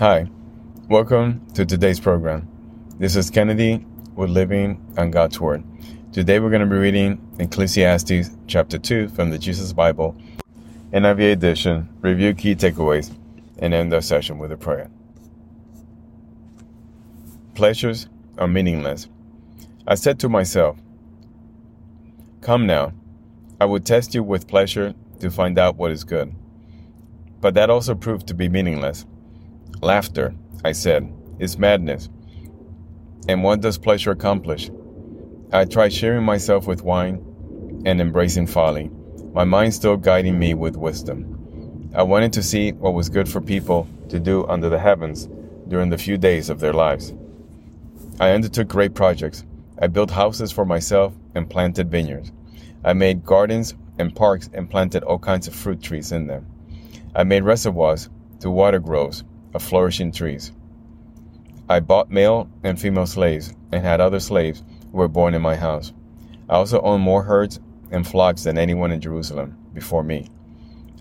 Hi, welcome to today's program. This is Kennedy with Living on God's Word. Today we're going to be reading Ecclesiastes chapter 2 from the Jesus Bible, NIV edition, review key takeaways, and end our session with a prayer. Pleasures are meaningless. I said to myself, Come now, I will test you with pleasure to find out what is good. But that also proved to be meaningless. Laughter, I said, is madness. And what does pleasure accomplish? I tried sharing myself with wine and embracing folly, my mind still guiding me with wisdom. I wanted to see what was good for people to do under the heavens during the few days of their lives. I undertook great projects. I built houses for myself and planted vineyards. I made gardens and parks and planted all kinds of fruit trees in them. I made reservoirs to water groves of flourishing trees. I bought male and female slaves and had other slaves who were born in my house. I also owned more herds and flocks than anyone in Jerusalem before me.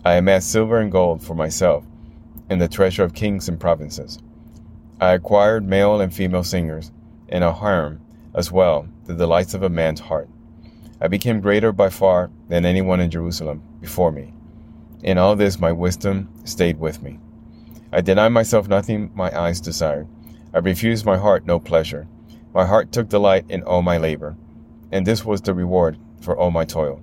I amassed silver and gold for myself and the treasure of kings and provinces. I acquired male and female singers and a harem as well, the delights of a man's heart. I became greater by far than anyone in Jerusalem before me. In all this, my wisdom stayed with me. I denied myself nothing my eyes desired. I refused my heart no pleasure. My heart took delight in all my labor, and this was the reward for all my toil.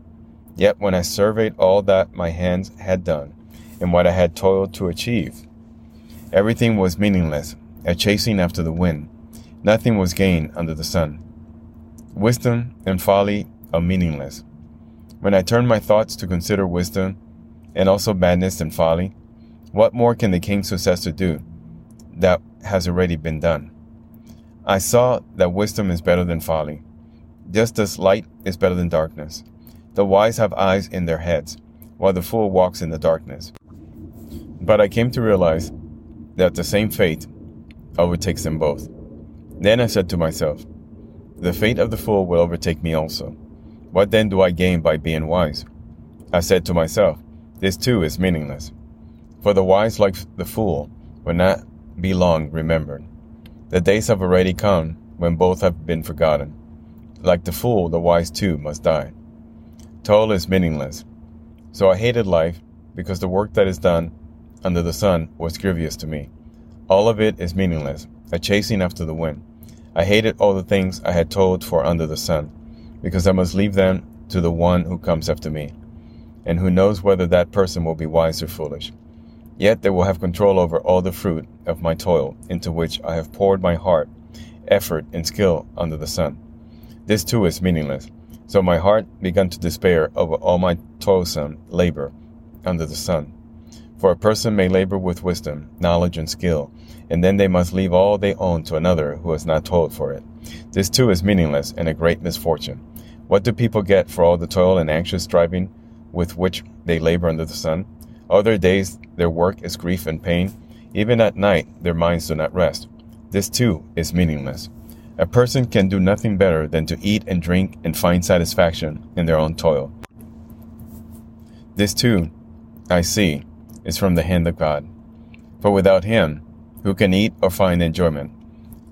Yet when I surveyed all that my hands had done, and what I had toiled to achieve, everything was meaningless, a chasing after the wind. Nothing was gained under the sun. Wisdom and folly are meaningless. When I turn my thoughts to consider wisdom, and also madness and folly, what more can the king's successor do that has already been done? I saw that wisdom is better than folly, just as light is better than darkness. The wise have eyes in their heads, while the fool walks in the darkness. But I came to realize that the same fate overtakes them both. Then I said to myself, The fate of the fool will overtake me also. What then do I gain by being wise? I said to myself, This too is meaningless. For the wise, like the fool, will not be long remembered. The days have already come when both have been forgotten. Like the fool, the wise too must die. Toil is meaningless. So I hated life because the work that is done under the sun was grievous to me. All of it is meaningless, a chasing after the wind. I hated all the things I had told for under the sun, because I must leave them to the one who comes after me, and who knows whether that person will be wise or foolish. Yet they will have control over all the fruit of my toil, into which I have poured my heart, effort, and skill under the sun. This too is meaningless. So my heart began to despair over all my toilsome labor under the sun. For a person may labor with wisdom, knowledge, and skill, and then they must leave all they own to another who has not toiled for it. This too is meaningless and a great misfortune. What do people get for all the toil and anxious striving with which they labor under the sun? Other days their work is grief and pain. Even at night their minds do not rest. This too is meaningless. A person can do nothing better than to eat and drink and find satisfaction in their own toil. This too, I see, is from the hand of God. For without Him, who can eat or find enjoyment?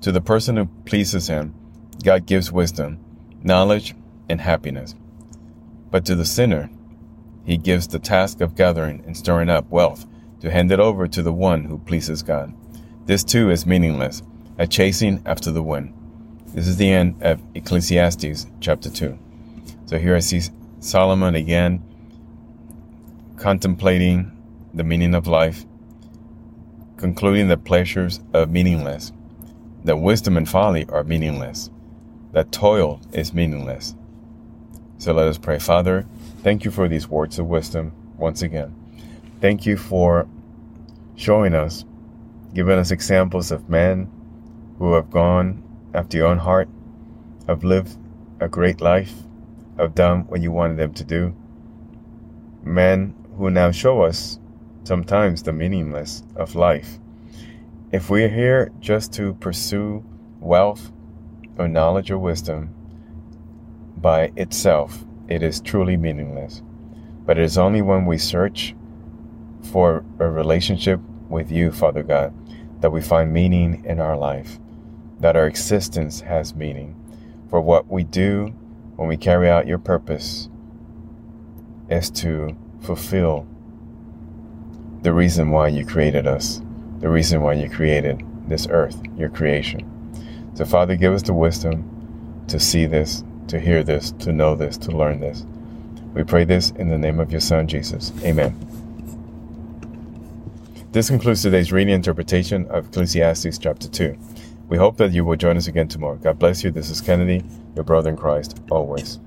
To the person who pleases Him, God gives wisdom, knowledge, and happiness. But to the sinner, he gives the task of gathering and storing up wealth to hand it over to the one who pleases God. This too is meaningless, a chasing after the wind. This is the end of Ecclesiastes chapter 2. So here I see Solomon again contemplating the meaning of life, concluding that pleasures are meaningless, that wisdom and folly are meaningless, that toil is meaningless. So let us pray. Father, Thank you for these words of wisdom once again. Thank you for showing us, giving us examples of men who have gone after your own heart, have lived a great life, have done what you wanted them to do. Men who now show us sometimes the meaningless of life. If we're here just to pursue wealth or knowledge or wisdom by itself, it is truly meaningless. But it is only when we search for a relationship with you, Father God, that we find meaning in our life, that our existence has meaning. For what we do when we carry out your purpose is to fulfill the reason why you created us, the reason why you created this earth, your creation. So, Father, give us the wisdom to see this, to hear this, to know this, to learn this. We pray this in the name of your Son, Jesus. Amen. This concludes today's reading interpretation of Ecclesiastes chapter 2. We hope that you will join us again tomorrow. God bless you. This is Kennedy, your brother in Christ, always.